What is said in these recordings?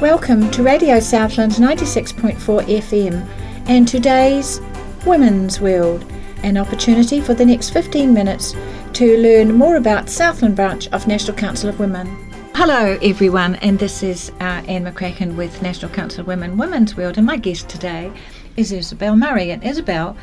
Welcome to Radio Southland 96.4 FM and today's Women's World, an opportunity for the next 15 minutes to learn more about Southland branch of National Council of Women. Hello, everyone, and this is uh, Anne McCracken with National Council of Women Women's World, and my guest today is Isobel Murray. And Isobel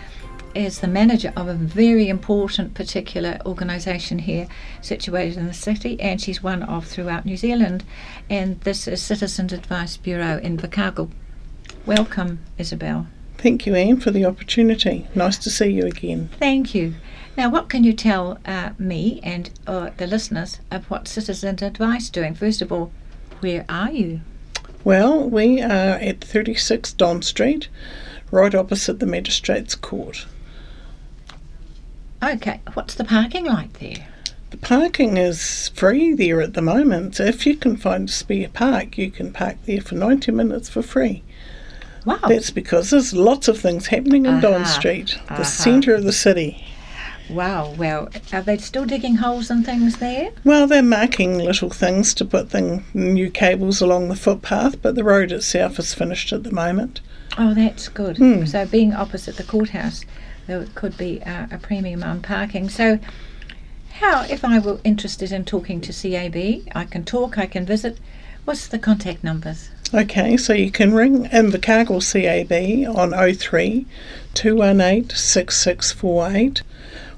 is the manager of a very important particular organisation here situated in the city, and she's one of throughout New Zealand. And this is Citizens Advice Bureau in Invercargill. Welcome, Isobel. Thank you, Anne, for the opportunity. Nice to see you again. Thank you. Now, what can you tell uh, me and uh, the listeners of what Citizens Advice doing? First of all, where are you? Well, we are at 36 Don Street, right opposite the Magistrates Court. Okay, what's the parking like there? The parking is free there at the moment. If you can find a spare park, you can park there for 90 minutes for free. Wow. That's because there's lots of things happening in Don Uh-huh, Street, the uh-huh. centre of the city. Wow, well, are they still digging holes and things there? Well, they're marking little things to put thing, new cables along the footpath, but the road itself is finished at the moment. Oh, that's good. Hmm. So, being opposite the courthouse, there could be uh, a premium on parking. So, how, if I were interested in talking to CAB, I can talk, I can visit. What's the contact numbers? Okay, so you can ring Invercargill CAB on 03 218 6648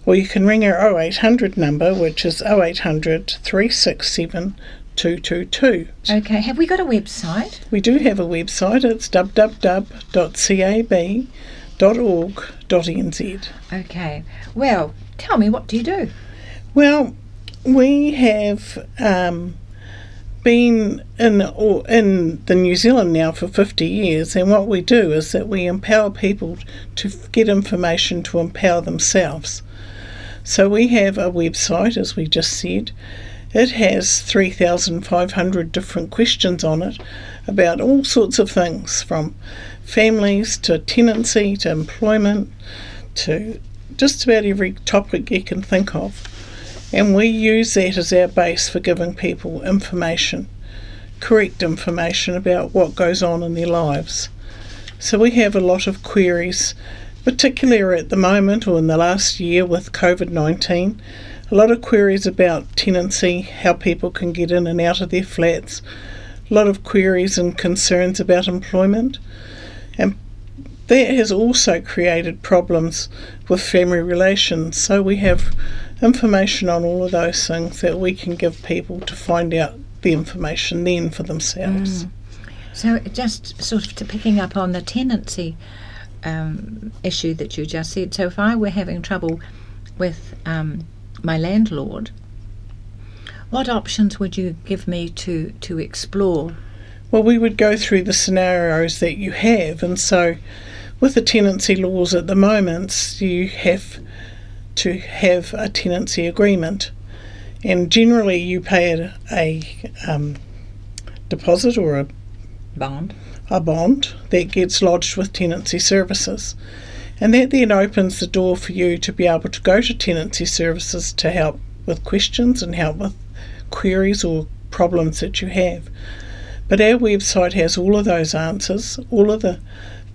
or you can ring our 0800 number which is 0800 367 222. Okay, have we got a website? We do have a website, it's www.cab.org.nz. Okay, well, tell me, what do you do? Well, we have um, been in or in the New Zealand now for 50 years, and what we do is that we empower people to get information to empower themselves. So we have a website, as we just said. It has 3,500 different questions on it about all sorts of things from families to tenancy to employment to just about every topic you can think of. And we use that as our base for giving people information, correct information about what goes on in their lives. So we have a lot of queries, particularly at the moment or in the last year with COVID 19. A lot of queries about tenancy, how people can get in and out of their flats, a lot of queries and concerns about employment. And that has also created problems with family relations. So we have information on all of those things that we can give people to find out the information then for themselves. So, just sort of to picking up on the tenancy um, issue that you just said. So, if I were having trouble with um, my landlord, what options would you give me to, to explore? Well, we would go through the scenarios that you have, and so with the tenancy laws at the moment, you have to have a tenancy agreement, and generally you pay a, a um, deposit or a Bond. a bond that gets lodged with tenancy services. And that then opens the door for you to be able to go to tenancy services to help with questions and help with queries or problems that you have. But our website has all of those answers, all of the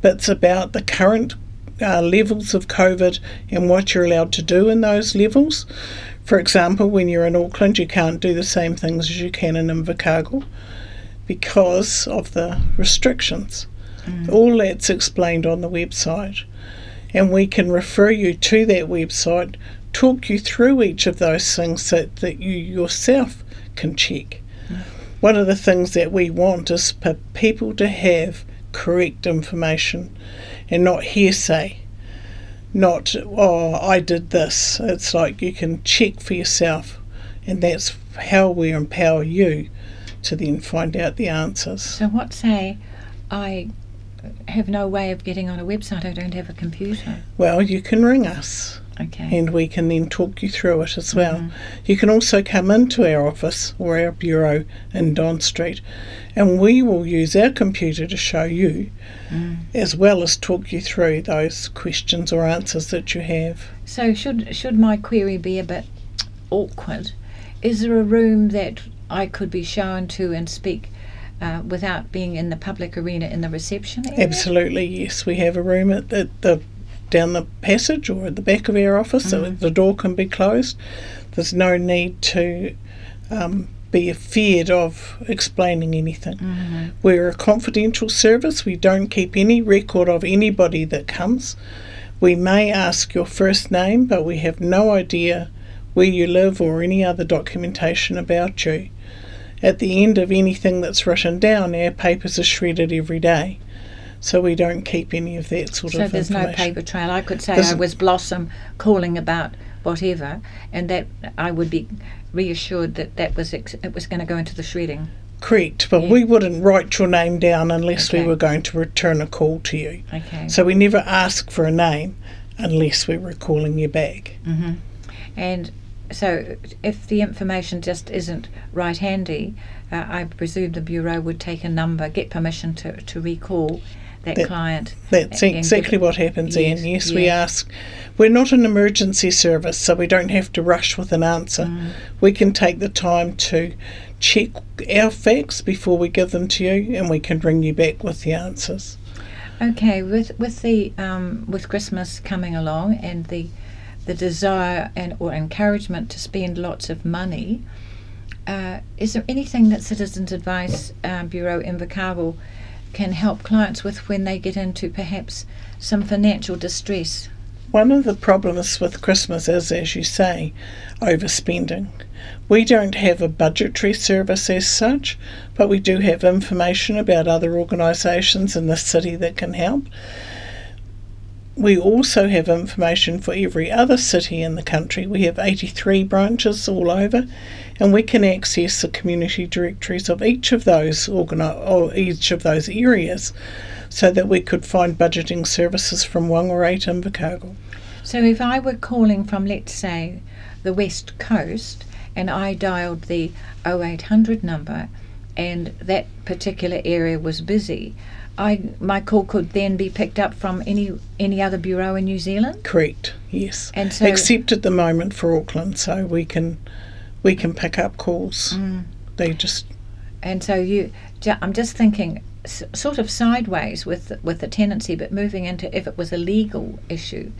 bits about the current uh, levels of COVID and what you're allowed to do in those levels. For example, when you're in Auckland, you can't do the same things as you can in Invercargill because of the restrictions. All that's explained on the website, and we can refer you to that website, talk you through each of those things that, that you yourself can check. One of the things that we want is for people to have correct information and not hearsay. Not, oh, I did this. It's like you can check for yourself, and that's how we empower you to then find out the answers. So, what say I have no way of getting on a website, I don't have a computer? Well, you can ring us Okay. and we can then talk you through it as well. Mhm. You can also come into our office or our bureau in Don Street and we will use our computer to show you Mm. as well as talk you through those questions or answers that you have. So, should should my query be a bit awkward? Is there a room that I could be shown to and speak uh, without being in the public arena in the reception area? Absolutely, yes. We have a room at the, the down the passage or at the back of our office, so Mhm. the door can be closed. There's no need to um, be feared of explaining anything. Mhm. We're a confidential service. We don't keep any record of anybody that comes. We may ask your first name, but we have no idea where you live or any other documentation about you. At the end of anything that's written down, our papers are shredded every day. So we don't keep any of that sort So of So there's no paper trail. I could say There's- I was Blossom calling about whatever, and that I would be reassured that that was ex- it was going to go into the shredding. Correct, but Yeah. we wouldn't write your name down unless we were going to return a call to you. Okay. So we never ask for a name unless we were calling you back. Mm-hmm. And so, if the information just isn't right handy, uh, I presume the bureau would take a number, get permission to, to recall that, That- client. That's exactly what happens, Yes, Ian. Yes, we ask. We're not an emergency service, so we don't have to rush with an answer. Mm. We can take the time to check our facts before we give them to you, and we can bring you back with the answers. Okay, with with the um, with Christmas coming along and the the desire and or encouragement to spend lots of money, uh, is there anything that Citizens Advice um, Bureau Invercargill can help clients with when they get into perhaps some financial distress? One of the problems with Christmas is, as you say, overspending. We don't have a budgetary service as such, but we do have information about other organisations in the city that can help. We also have information for every other city in the country. We have 83 branches all over, and we can access the community directories of each of those organi- or each of those areas, so that we could find budgeting services from Whangarei to Invercargill. So if I were calling from, let's say, the West Coast and I dialed the 0800 number and that particular area was busy, I my call could then be picked up from any any other bureau in New Zealand? Correct. Yes. And so Except at the moment for Auckland, so we can we can pick up calls. Mm. They just and so you I'm just thinking sort of sideways with with the tenancy but moving into if it was a legal issue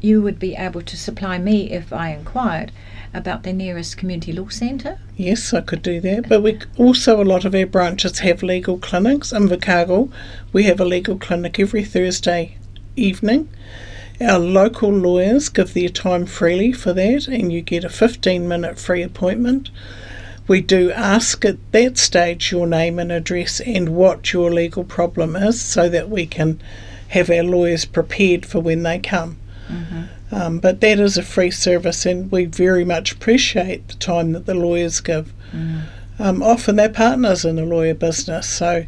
you would be able to supply me if I inquired about the nearest community law centre yes, I could do that. But we also a lot of our branches have legal clinics. In Invercargill, we have a legal clinic every Thursday evening. Our local lawyers give their time freely for that, and you get a 15 minute free appointment. We do ask at that stage your name and address and what your legal problem is so that we can have our lawyers prepared for when they come. Um, but that is a free service, and we very much appreciate the time that the lawyers give. Um, often they're partners in the lawyer business, so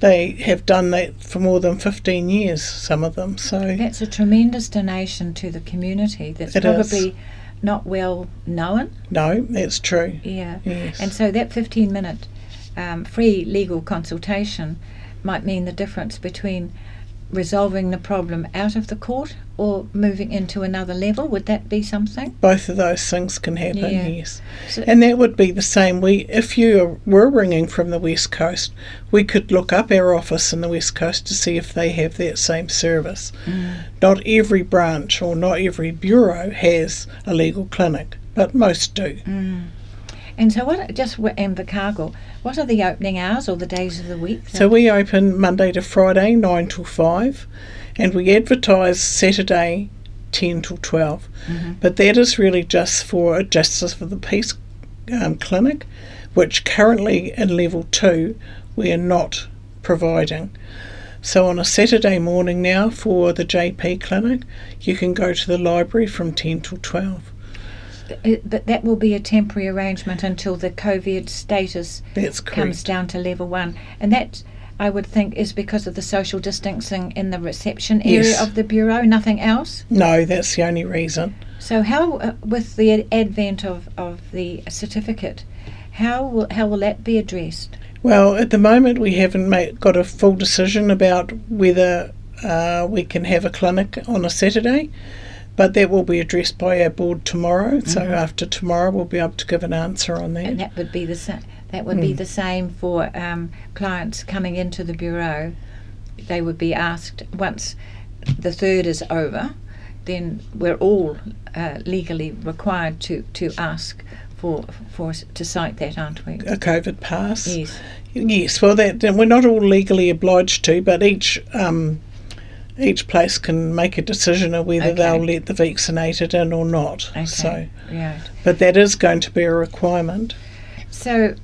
they have done that for more than 15 years, some of them. So, That's a tremendous donation to the community that's It is. probably not well known. no, that's true. Yeah. Yes. And so that 15 minute um, free legal consultation might mean the difference between resolving the problem out of the court or moving into another level. Would that be something? Both of those things can happen, Yeah. yes. So, And that would be the same. We, if you were ringing from the west coast, we could look up our office in the west coast to see if they have that same service. Mm. Not every branch or not every bureau has a legal clinic, but most do. mm. And so, what just in Invercargill, what are the opening hours or the days of the week? So we open Monday to Friday, 9 till 5, and we advertise Saturday, 10 till 12. Mhm. But that is really just for a Justice for the Peace um, clinic, which currently in level 2 we are not providing. So on a Saturday morning now for the JP clinic, you can go to the library from 10 till 12. But that will be a temporary arrangement until the COVID status comes down to level one, and that I would think is because of the social distancing in the reception area Yes. of the bureau. Nothing else. No, that's the only reason. So how, uh, with the advent of, of the certificate, how will how will that be addressed? Well, at the moment, we haven't made, got a full decision about whether uh, we can have a clinic on a Saturday, but that will be addressed by our board tomorrow. So after tomorrow, we'll be able to give an answer on And that. that would be the sa- that would be Mm. the same for um, clients coming into the bureau. They would be asked once the third is over, then we're all uh, legally required to, to ask for for to cite that, aren't we? A COVID pass. Yes. Yes, well, that we're not all legally obliged to, but each um, each place can make a decision of whether Okay. they'll let the vaccinated in or not. Okay. So, Right. but that is going to be a requirement. So,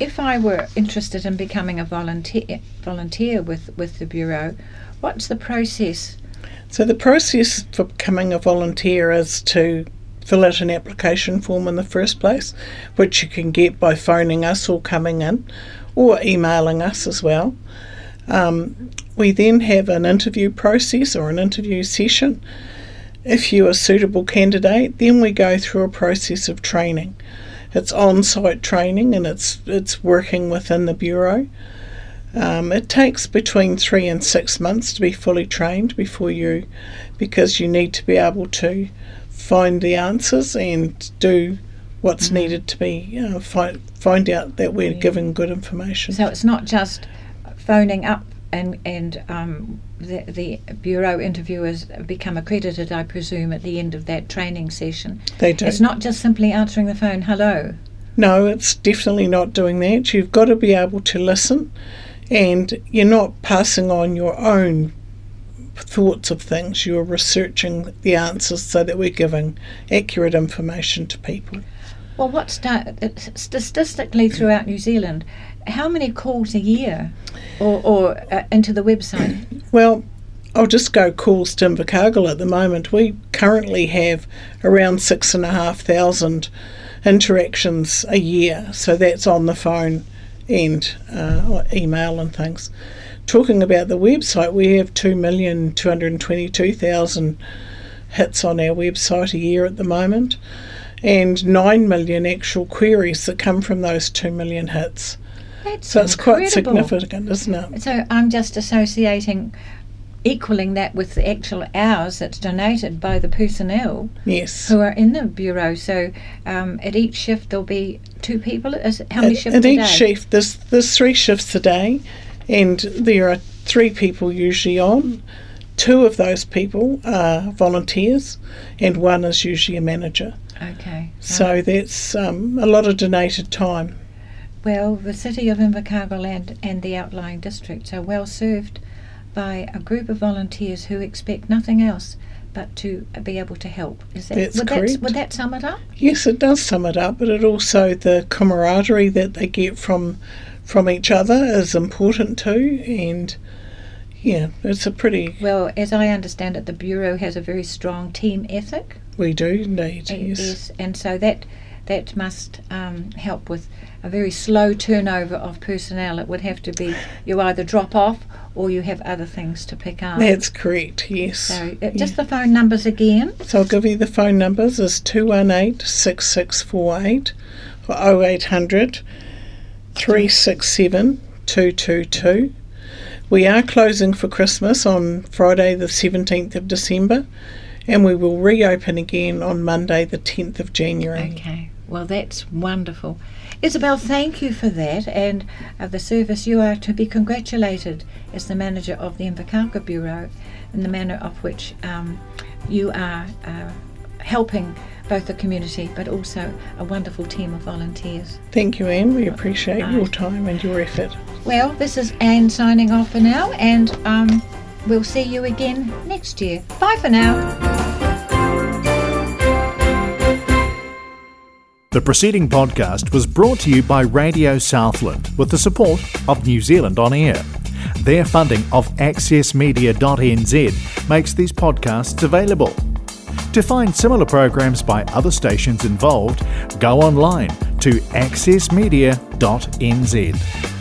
if I were interested in becoming a volunteer volunteer with, with the bureau, what's the process? So the process for becoming a volunteer is to fill out an application form in the first place, which you can get by phoning us or coming in, or emailing us as well. Um, we then have an interview process or an interview session. If you're a suitable candidate, then we go through a process of training. It's on-site training and it's it's working within the bureau. Um, it takes between three and six months to be fully trained before you, because you need to be able to find the answers and do what's needed to be uh, find find out that we're Yeah. giving good information. So it's not just phoning up and and um, the the bureau interviewers become accredited, I presume, at the end of that training session. they do. It's not just simply answering the phone, hello. No, it's definitely not doing that. You've got to be able to listen, and you're not passing on your own thoughts of things. You're researching the answers so that we're giving accurate information to people. Well, what's sta- statistically throughout New Zealand, how many calls a year, or or uh, into the website? Well, I'll just go calls to Invercargill at the moment. We currently have around six and a half thousand interactions a year, so that's on the phone and uh, email and things. Talking about the website, we have two million two hundred twenty-two thousand hits on our website a year at the moment, and nine million actual queries that come from those two million hits. That's So it's quite significant, isn't it? So I'm just associating, equaling that with the actual hours that's donated by the personnel Yes. who are in the bureau. So um, at each shift there'll be two people. Is how many At- shifts at each day? shift, there's there's three shifts a day, and there are three people usually on. Two of those people are volunteers, and one is usually a manager. Okay. So that's um, a lot of donated time. Well, the city of Invercargill and, and the outlying districts are well served by a group of volunteers who expect nothing else but to be able to help. Is that, That's would, correct. would that sum it up? Yes, it does sum it up, but it also the camaraderie that they get from from each other is important too, and yeah, it's a pretty Well, as I understand it, the Bureau has a very strong team ethic. we do indeed. Uh, Yes. and so that that must um, help with a very slow turnover of personnel. It would have to be you either drop off or you have other things to pick up. That's correct. Yes. so uh, just the phone numbers again. So I'll give you the phone numbers is 218 6648 or 0800 367 222. We are closing for Christmas on Friday the 17th of December and we will reopen again on Monday the 10th of January. Okay. Well, that's wonderful. Isobel, thank you for that and uh, the service. You are to be congratulated as the manager of the Invercargill Bureau in the manner of which um, you are uh, helping both the community but also a wonderful team of volunteers. Thank you, Anne. We appreciate Right. your time and your effort. Well, this is Anne signing off for now and um, we'll see you again next year. Bye for now. The preceding podcast was brought to you by Radio Southland with the support of New Zealand On Air. Their funding of accessmedia.nz makes these podcasts available. To find similar programs by other stations involved, go online to accessmedia.nz.